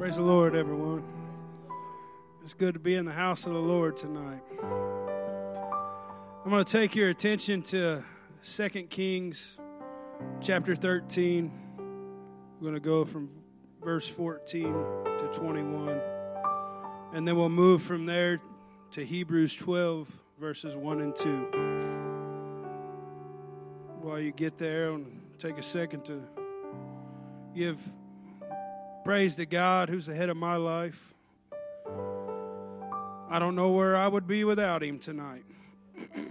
Praise the Lord, everyone. It's good to be in the house of the Lord tonight. I'm going to take your attention to 2 Kings chapter 13. We're going to go from verse 14 to 21. And then we'll move from there to Hebrews 12, verses 1 and 2. While you get there, and take a second to give praise to God who's the head of my life. I don't know where I would be without him tonight.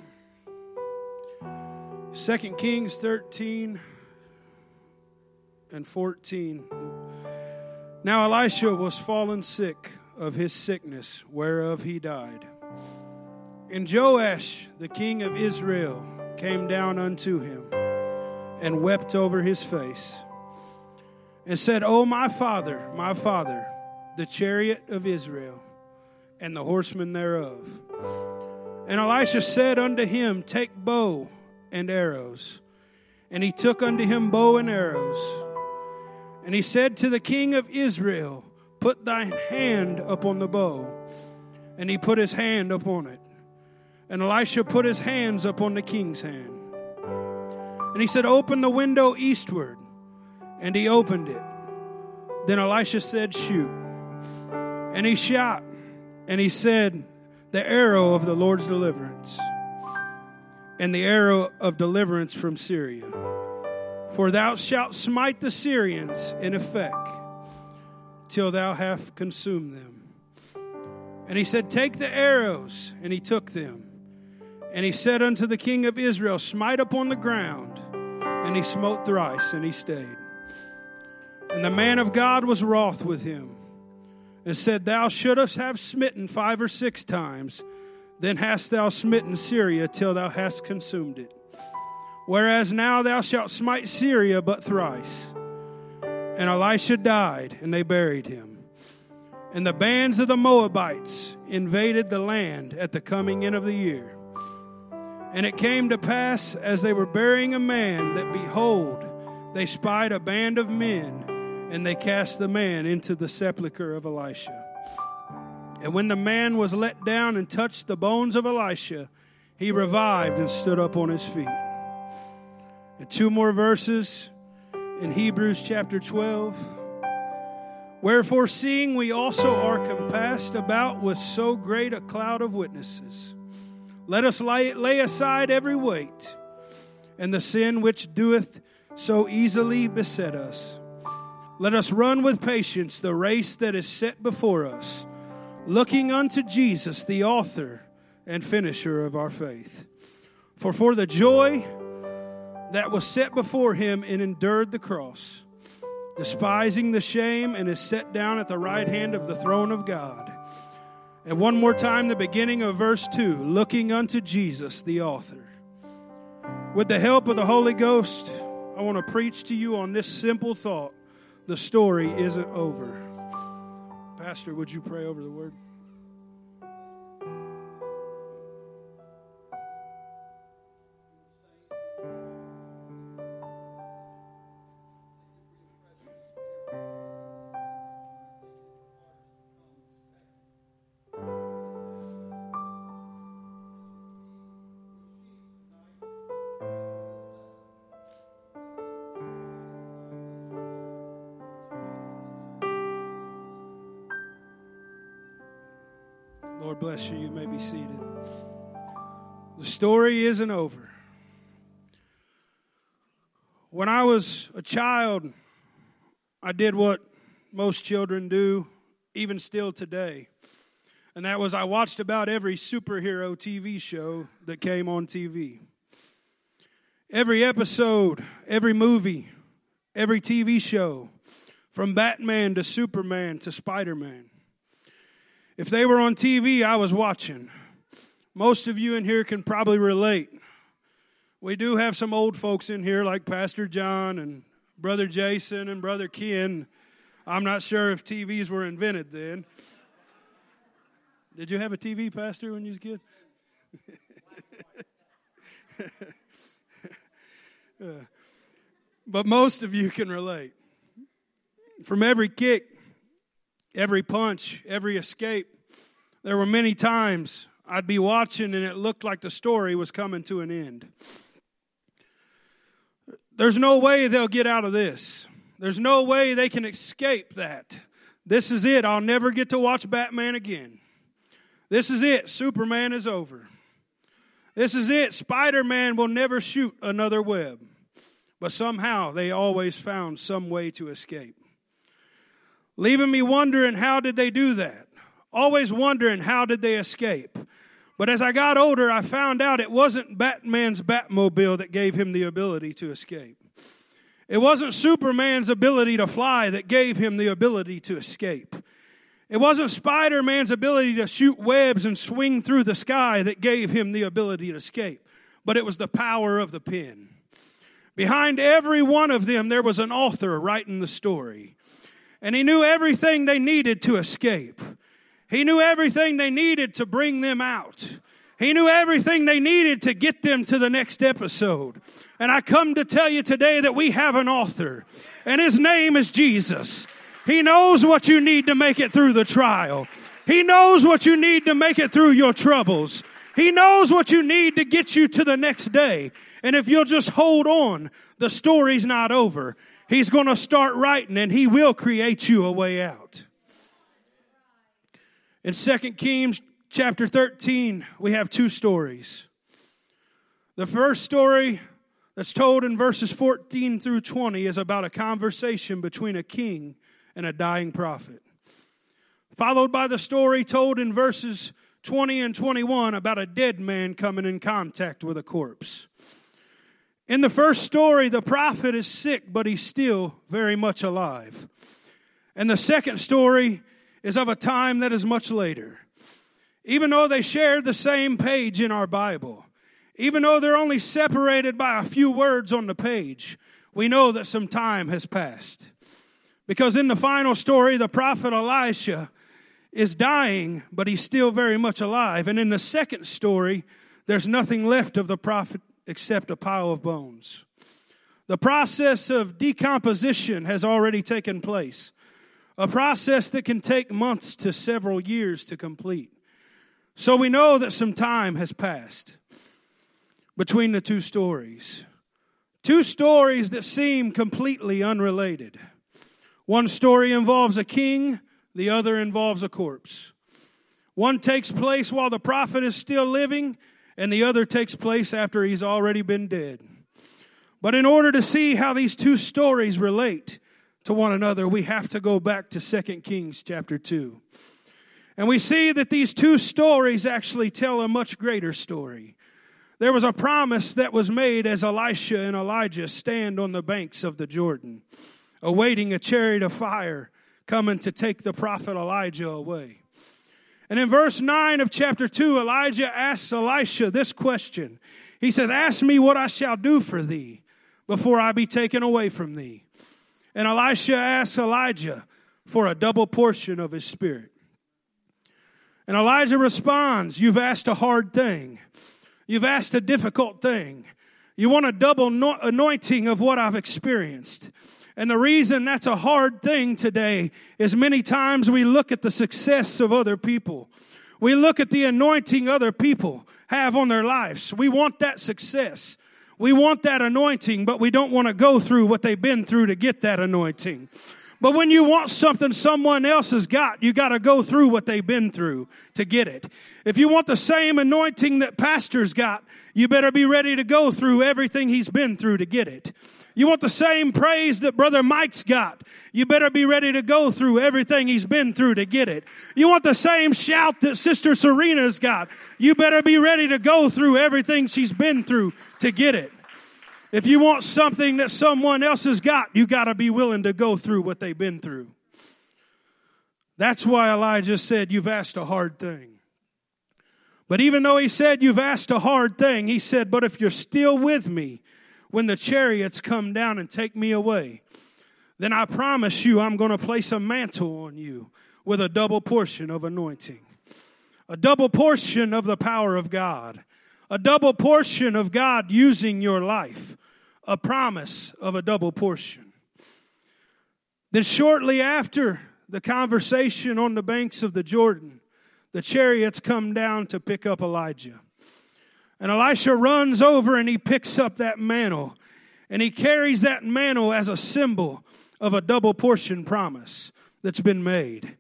2 Kings 13 and 14. Now Elisha was fallen sick of his sickness, whereof he died. And Joash, the king of Israel, came down unto him and wept over his face and said, O my father, my father, the chariot of Israel and the horsemen thereof. And Elisha said unto him, Take bow and arrows. And he took unto him bow and arrows. And he said to the king of Israel, Put thine hand upon the bow. And he put his hand upon it. And Elisha put his hands upon the king's hand. And he said, Open the window eastward. And he opened it. Then Elisha said, Shoot. And he shot. And he said, The arrow of the Lord's deliverance. And the arrow of deliverance from Syria. For thou shalt smite the Syrians in effect till thou have consumed them. And he said, Take the arrows. And he took them. And he said unto the king of Israel, Smite upon the ground. And he smote thrice, and he stayed. And the man of God was wroth with him, and said, Thou shouldst have smitten five or six times, then hast thou smitten Syria till thou hast consumed it. Whereas now thou shalt smite Syria but thrice. And Elisha died, and they buried him. And the bands of the Moabites invaded the land at the coming in of the year. And it came to pass, as they were burying a man, that behold, they spied a band of men and they cast the man into the sepulchre of Elisha. And when the man was let down and touched the bones of Elisha, he revived and stood up on his feet. And two more verses in Hebrews chapter 12. Wherefore, seeing we also are compassed about with so great a cloud of witnesses, let us lay, lay aside every weight and the sin which doeth so easily beset us let us run with patience the race that is set before us, looking unto Jesus, the author and finisher of our faith. For for the joy that was set before him and endured the cross, despising the shame, and is set down at the right hand of the throne of God. And one more time, the beginning of verse 2 looking unto Jesus, the author. With the help of the Holy Ghost, I want to preach to you on this simple thought the story isn't over. Pastor, would you pray over the word? Lord bless you. You may be seated. The story isn't over. When I was a child, I did what most children do, even still today. And that was I watched about every superhero TV show that came on TV. Every episode, every movie, every TV show, from Batman to Superman to Spider Man. If they were on TV, I was watching. Most of you in here can probably relate. We do have some old folks in here like Pastor John and Brother Jason and Brother Ken. I'm not sure if TVs were invented then. Did you have a TV, Pastor, when you was a kid? Uh, but most of you can relate. From every kick, every punch, every escape. There were many times I'd be watching and it looked like the story was coming to an end. There's no way they'll get out of this. There's no way they can escape that. This is it. I'll never get to watch Batman again. This is it. Superman is over. This is it. Spider Man will never shoot another web. But somehow they always found some way to escape. Leaving me wondering how did they do that? Always wondering how did they escape? But as I got older, I found out it wasn't Batman's Batmobile that gave him the ability to escape. It wasn't Superman's ability to fly that gave him the ability to escape. It wasn't Spider Man's ability to shoot webs and swing through the sky that gave him the ability to escape, but it was the power of the pen. Behind every one of them, there was an author writing the story. And he knew everything they needed to escape. He knew everything they needed to bring them out. He knew everything they needed to get them to the next episode. And I come to tell you today that we have an author, and his name is Jesus. He knows what you need to make it through the trial. He knows what you need to make it through your troubles. He knows what you need to get you to the next day. And if you'll just hold on, the story's not over. He's going to start writing and he will create you a way out. In 2 Kings chapter 13, we have two stories. The first story that's told in verses 14 through 20 is about a conversation between a king and a dying prophet. Followed by the story told in verses 20 and 21 about a dead man coming in contact with a corpse. In the first story, the prophet is sick, but he's still very much alive. And the second story is of a time that is much later. Even though they share the same page in our Bible, even though they're only separated by a few words on the page, we know that some time has passed. Because in the final story, the prophet Elisha is dying, but he's still very much alive. And in the second story, there's nothing left of the prophet except a pile of bones. The process of decomposition has already taken place, a process that can take months to several years to complete. So we know that some time has passed between the two stories. Two stories that seem completely unrelated. One story involves a king, the other involves a corpse. One takes place while the prophet is still living, and the other takes place after he's already been dead. But in order to see how these two stories relate to one another, we have to go back to 2 Kings chapter 2. And we see that these two stories actually tell a much greater story. There was a promise that was made as Elisha and Elijah stand on the banks of the Jordan awaiting a chariot of fire coming to take the prophet Elijah away. And in verse 9 of chapter 2, Elijah asks Elisha this question. He says, Ask me what I shall do for thee before I be taken away from thee. And Elisha asks Elijah for a double portion of his spirit. And Elijah responds, You've asked a hard thing. You've asked a difficult thing. You want a double anointing of what I've experienced. And the reason that's a hard thing today is many times we look at the success of other people. We look at the anointing other people have on their lives. We want that success. We want that anointing, but we don't want to go through what they've been through to get that anointing. But when you want something someone else has got, you got to go through what they've been through to get it. If you want the same anointing that pastor's got, you better be ready to go through everything he's been through to get it. You want the same praise that Brother Mike's got. You better be ready to go through everything he's been through to get it. You want the same shout that Sister Serena's got. You better be ready to go through everything she's been through to get it. If you want something that someone else has got, you got to be willing to go through what they've been through. That's why Elijah said, You've asked a hard thing. But even though he said, You've asked a hard thing, he said, But if you're still with me, when the chariots come down and take me away, then I promise you I'm going to place a mantle on you with a double portion of anointing, a double portion of the power of God, a double portion of God using your life, a promise of a double portion. Then, shortly after the conversation on the banks of the Jordan, the chariots come down to pick up Elijah. And Elisha runs over and he picks up that mantle. And he carries that mantle as a symbol of a double portion promise that's been made.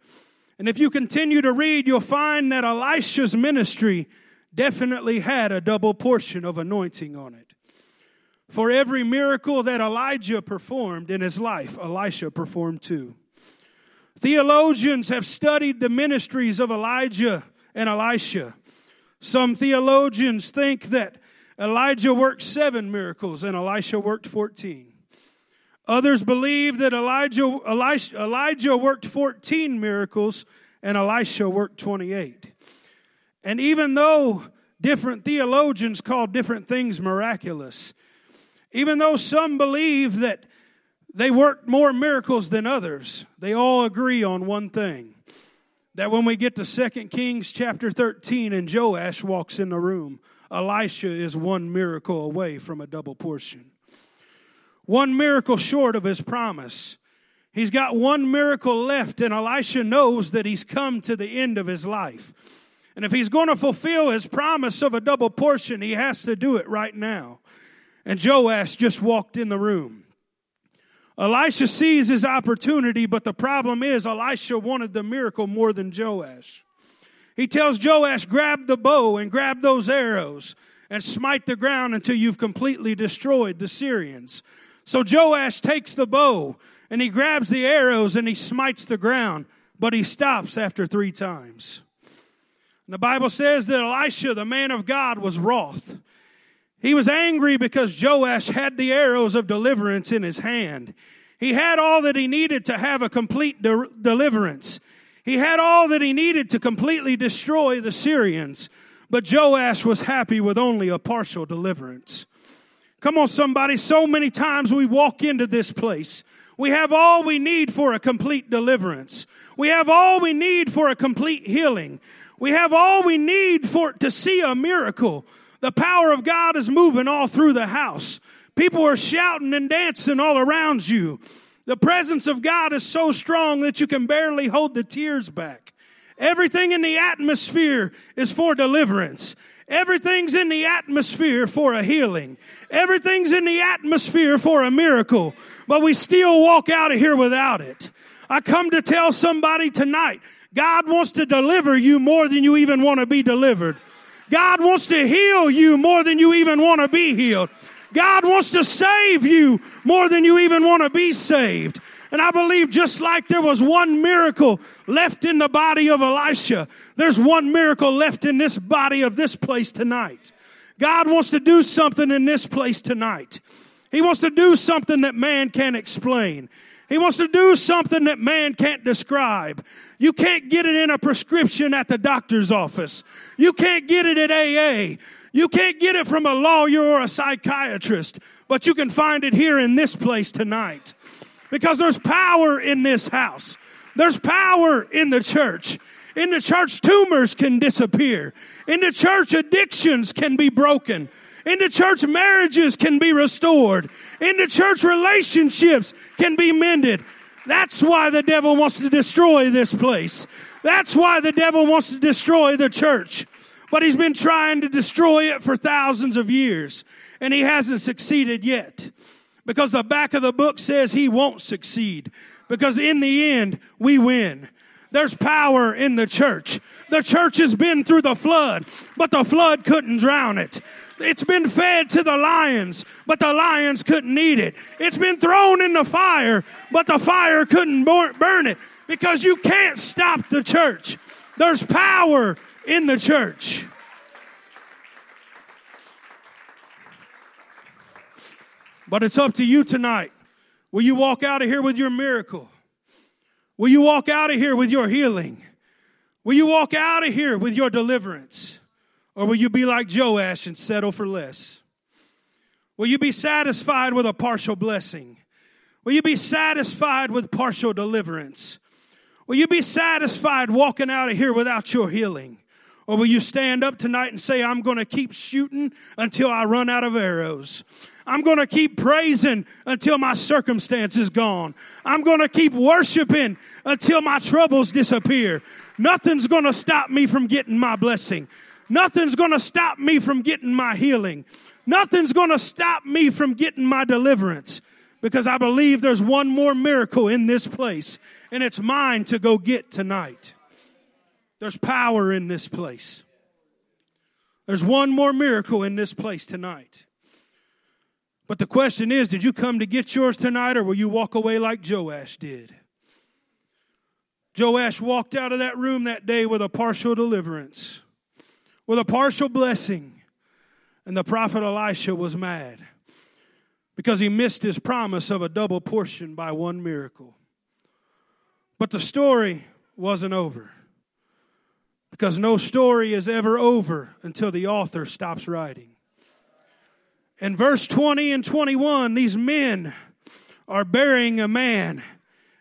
And if you continue to read, you'll find that Elisha's ministry definitely had a double portion of anointing on it. For every miracle that Elijah performed in his life, Elisha performed too. Theologians have studied the ministries of Elijah and Elisha. Some theologians think that Elijah worked seven miracles and Elisha worked 14. Others believe that Elijah, Elisha, Elijah worked 14 miracles and Elisha worked 28. And even though different theologians call different things miraculous, even though some believe that they worked more miracles than others, they all agree on one thing that when we get to 2 Kings chapter 13 and Joash walks in the room, Elisha is one miracle away from a double portion. One miracle short of his promise. He's got one miracle left, and Elisha knows that he's come to the end of his life. And if he's going to fulfill his promise of a double portion, he has to do it right now. And Joash just walked in the room. Elisha sees his opportunity, but the problem is Elisha wanted the miracle more than Joash. He tells Joash, grab the bow and grab those arrows and smite the ground until you've completely destroyed the Syrians. So Joash takes the bow and he grabs the arrows and he smites the ground, but he stops after three times. And the Bible says that Elisha, the man of God, was wroth. He was angry because Joash had the arrows of deliverance in his hand. He had all that he needed to have a complete de- deliverance. He had all that he needed to completely destroy the Syrians. But Joash was happy with only a partial deliverance. Come on, somebody. So many times we walk into this place. We have all we need for a complete deliverance. We have all we need for a complete healing. We have all we need for to see a miracle. The power of God is moving all through the house. People are shouting and dancing all around you. The presence of God is so strong that you can barely hold the tears back. Everything in the atmosphere is for deliverance. Everything's in the atmosphere for a healing. Everything's in the atmosphere for a miracle. But we still walk out of here without it. I come to tell somebody tonight, God wants to deliver you more than you even want to be delivered. God wants to heal you more than you even want to be healed. God wants to save you more than you even want to be saved. And I believe just like there was one miracle left in the body of Elisha, there's one miracle left in this body of this place tonight. God wants to do something in this place tonight. He wants to do something that man can't explain. He wants to do something that man can't describe. You can't get it in a prescription at the doctor's office. You can't get it at AA. You can't get it from a lawyer or a psychiatrist, but you can find it here in this place tonight. Because there's power in this house. There's power in the church. In the church, tumors can disappear. In the church, addictions can be broken. In the church, marriages can be restored. In the church, relationships can be mended. That's why the devil wants to destroy this place. That's why the devil wants to destroy the church. But he's been trying to destroy it for thousands of years, and he hasn't succeeded yet. Because the back of the book says he won't succeed. Because in the end, we win. There's power in the church. The church has been through the flood, but the flood couldn't drown it. It's been fed to the lions, but the lions couldn't eat it. It's been thrown in the fire, but the fire couldn't burn it because you can't stop the church. There's power in the church. But it's up to you tonight. Will you walk out of here with your miracle? Will you walk out of here with your healing? Will you walk out of here with your deliverance? Or will you be like Joash and settle for less? Will you be satisfied with a partial blessing? Will you be satisfied with partial deliverance? Will you be satisfied walking out of here without your healing? Or will you stand up tonight and say, I'm going to keep shooting until I run out of arrows? I'm going to keep praising until my circumstance is gone. I'm going to keep worshiping until my troubles disappear. Nothing's going to stop me from getting my blessing. Nothing's going to stop me from getting my healing. Nothing's going to stop me from getting my deliverance because I believe there's one more miracle in this place and it's mine to go get tonight. There's power in this place. There's one more miracle in this place tonight. But the question is did you come to get yours tonight or will you walk away like Joash did? Joash walked out of that room that day with a partial deliverance, with a partial blessing. And the prophet Elisha was mad because he missed his promise of a double portion by one miracle. But the story wasn't over because no story is ever over until the author stops writing. In verse 20 and 21, these men are burying a man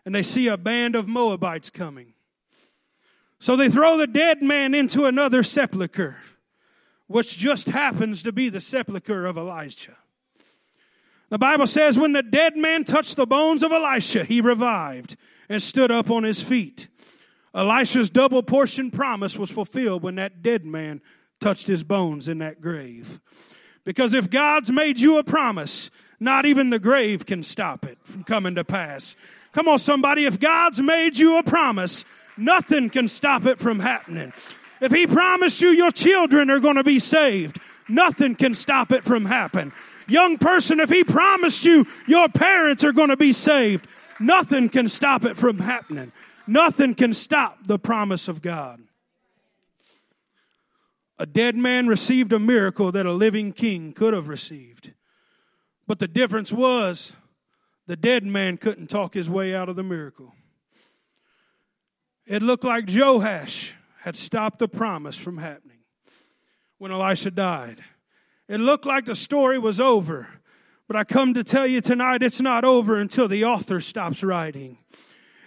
and they see a band of Moabites coming. So they throw the dead man into another sepulchre, which just happens to be the sepulchre of Elijah. The Bible says, when the dead man touched the bones of Elisha, he revived and stood up on his feet. Elisha's double portion promise was fulfilled when that dead man touched his bones in that grave. Because if God's made you a promise, not even the grave can stop it from coming to pass. Come on, somebody. If God's made you a promise, nothing can stop it from happening. If He promised you your children are going to be saved, nothing can stop it from happening. Young person, if He promised you your parents are going to be saved, nothing can stop it from happening. Nothing can stop the promise of God. A dead man received a miracle that a living king could have received. But the difference was the dead man couldn't talk his way out of the miracle. It looked like Joash had stopped the promise from happening when Elisha died. It looked like the story was over. But I come to tell you tonight it's not over until the author stops writing.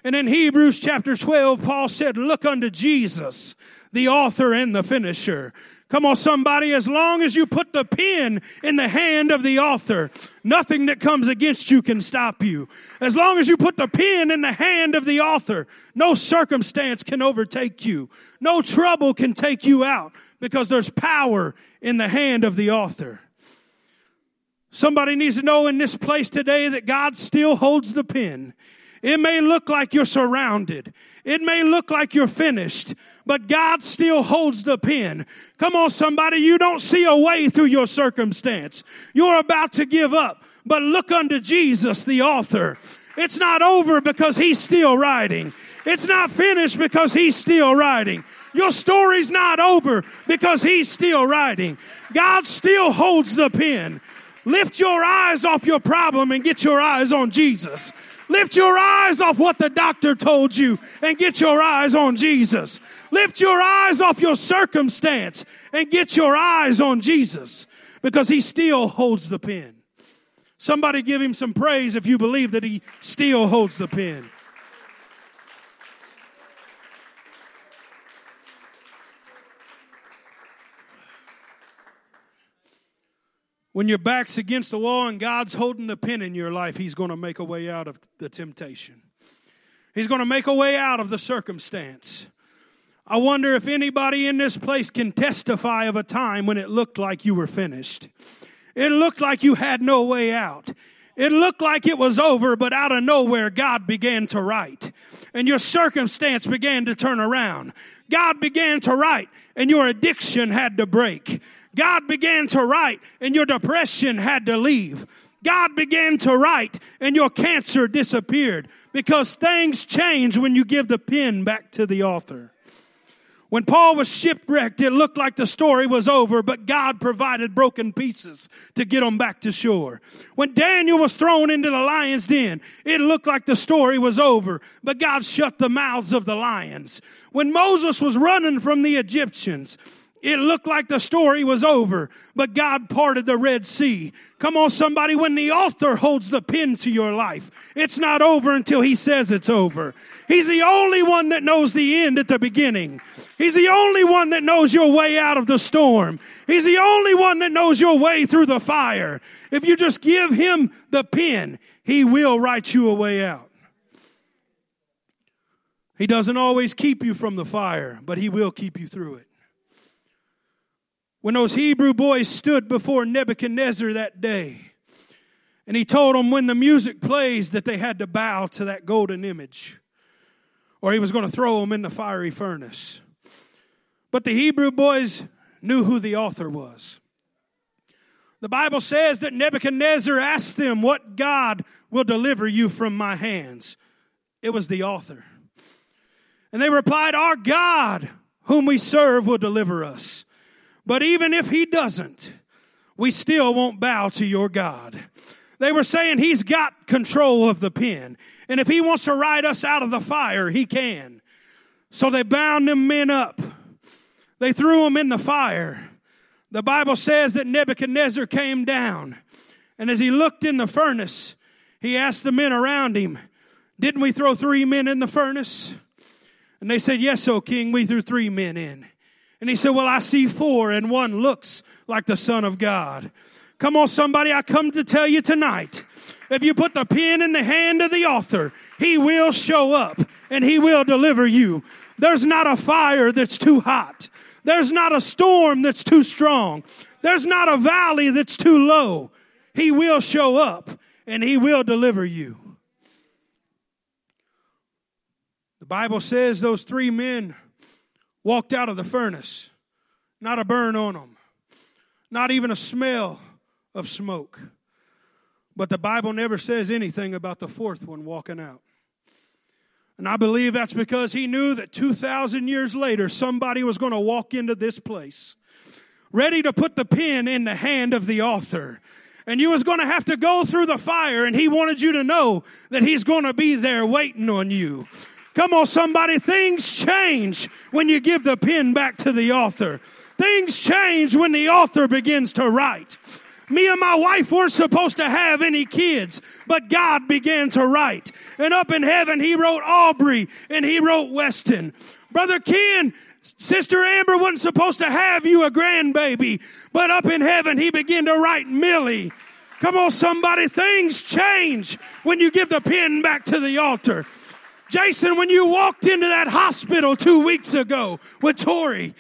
And in Hebrews chapter 12, Paul said, Look unto Jesus, the author and the finisher. Come on, somebody, as long as you put the pen in the hand of the author, nothing that comes against you can stop you. As long as you put the pen in the hand of the author, no circumstance can overtake you. No trouble can take you out because there's power in the hand of the author. Somebody needs to know in this place today that God still holds the pen. It may look like you're surrounded. It may look like you're finished, but God still holds the pen. Come on, somebody. You don't see a way through your circumstance. You're about to give up, but look unto Jesus, the author. It's not over because he's still writing. It's not finished because he's still writing. Your story's not over because he's still writing. God still holds the pen. Lift your eyes off your problem and get your eyes on Jesus. Lift your eyes off what the doctor told you and get your eyes on Jesus. Lift your eyes off your circumstance and get your eyes on Jesus because he still holds the pen. Somebody give him some praise if you believe that he still holds the pen. When your back's against the wall and God's holding the pen in your life, He's going to make a way out of the temptation. He's going to make a way out of the circumstance. I wonder if anybody in this place can testify of a time when it looked like you were finished. It looked like you had no way out. It looked like it was over, but out of nowhere, God began to write. And your circumstance began to turn around. God began to write, and your addiction had to break. God began to write and your depression had to leave. God began to write and your cancer disappeared because things change when you give the pen back to the author. When Paul was shipwrecked, it looked like the story was over, but God provided broken pieces to get him back to shore. When Daniel was thrown into the lion's den, it looked like the story was over, but God shut the mouths of the lions. When Moses was running from the Egyptians, It looked like the story was over, but God parted the Red Sea. Come on, somebody, when the author holds the pen to your life, it's not over until he says it's over. He's the only one that knows the end at the beginning. He's the only one that knows your way out of the storm. He's the only one that knows your way through the fire. If you just give him the pen, he will write you a way out. He doesn't always keep you from the fire, but he will keep you through it. When those Hebrew boys stood before Nebuchadnezzar that day, and he told them when the music plays that they had to bow to that golden image, or he was going to throw them in the fiery furnace. But the Hebrew boys knew who the author was. The Bible says that Nebuchadnezzar asked them, What God will deliver you from my hands? It was the author. And they replied, Our God, whom we serve, will deliver us. But even if he doesn't, we still won't bow to your God. They were saying he's got control of the pen. And if he wants to ride us out of the fire, he can. So they bound them men up. They threw them in the fire. The Bible says that Nebuchadnezzar came down. And as he looked in the furnace, he asked the men around him, Didn't we throw three men in the furnace? And they said, Yes, O king, we threw three men in. And he said, Well, I see four, and one looks like the Son of God. Come on, somebody, I come to tell you tonight. If you put the pen in the hand of the author, he will show up and he will deliver you. There's not a fire that's too hot. There's not a storm that's too strong. There's not a valley that's too low. He will show up and he will deliver you. The Bible says those three men walked out of the furnace. Not a burn on them, not even a smell of smoke. But the Bible never says anything about the fourth one walking out. And I believe that's because he knew that 2,000 years later, somebody was going to walk into this place ready to put the pen in the hand of the author. And you was going to have to go through the fire, and he wanted you to know that he's going to be there waiting on you. Come on, somebody. Things change when you give the pen back to the author. Things change when the author begins to write. Me and my wife weren't supposed to have any kids, but God began to write. And up in heaven, He wrote Aubrey and He wrote Weston. Brother Ken, Sister Amber wasn't supposed to have you a grandbaby, but up in heaven, He began to write Millie. Come on, somebody. Things change when you give the pen back to the altar. Jason, when you walked into that hospital two weeks ago with Tori,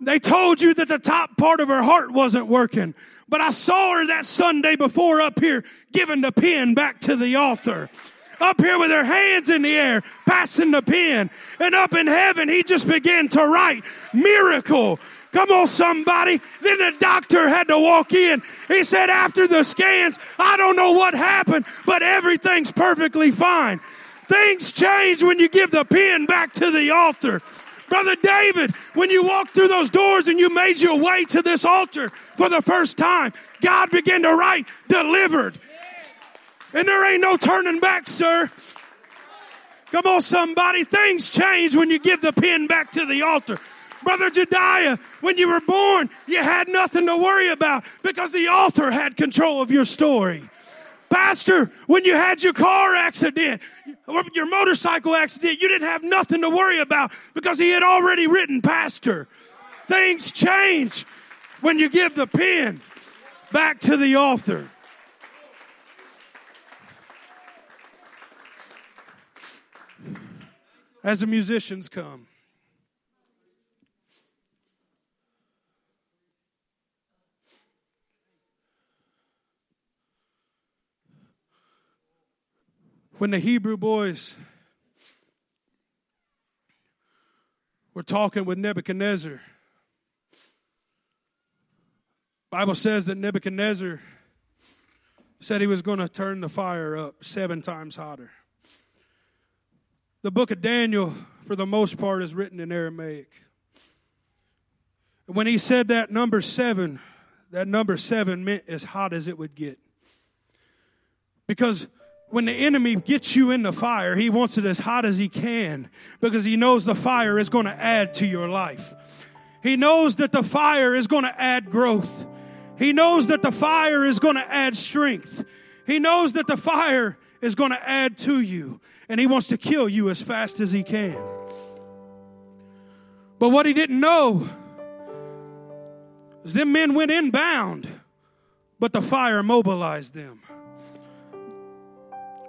they told you that the top part of her heart wasn't working. But I saw her that Sunday before up here giving the pen back to the author. Up here with her hands in the air, passing the pen. And up in heaven, he just began to write miracle. Come on, somebody. Then the doctor had to walk in. He said, after the scans, I don't know what happened, but everything's perfectly fine. Things change when you give the pen back to the altar. Brother David, when you walked through those doors and you made your way to this altar for the first time, God began to write, delivered. And there ain't no turning back, sir. Come on, somebody. Things change when you give the pen back to the altar. Brother Jediah, when you were born, you had nothing to worry about because the author had control of your story. Pastor, when you had your car accident, your motorcycle accident, you didn't have nothing to worry about because he had already written Pastor. Things change when you give the pen back to the author. As the musicians come. When the Hebrew boys were talking with Nebuchadnezzar, Bible says that Nebuchadnezzar said he was going to turn the fire up seven times hotter. The book of Daniel, for the most part, is written in Aramaic. When he said that number seven, that number seven meant as hot as it would get. Because when the enemy gets you in the fire, he wants it as hot as he can because he knows the fire is going to add to your life. He knows that the fire is going to add growth. He knows that the fire is going to add strength. He knows that the fire is going to add to you. And he wants to kill you as fast as he can. But what he didn't know is them men went inbound, but the fire mobilized them.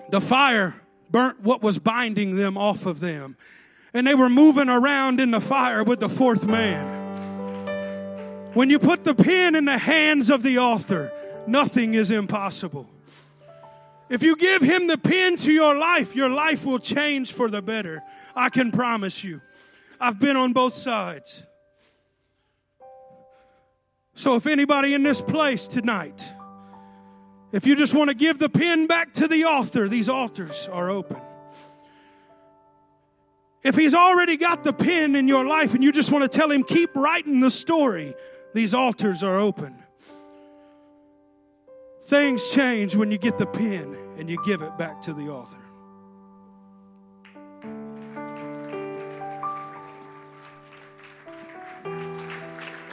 The fire burnt what was binding them off of them. And they were moving around in the fire with the fourth man. When you put the pen in the hands of the author, nothing is impossible. If you give him the pen to your life, your life will change for the better. I can promise you. I've been on both sides. So if anybody in this place tonight, if you just want to give the pen back to the author, these altars are open. If he's already got the pen in your life and you just want to tell him, keep writing the story, these altars are open. Things change when you get the pen and you give it back to the author.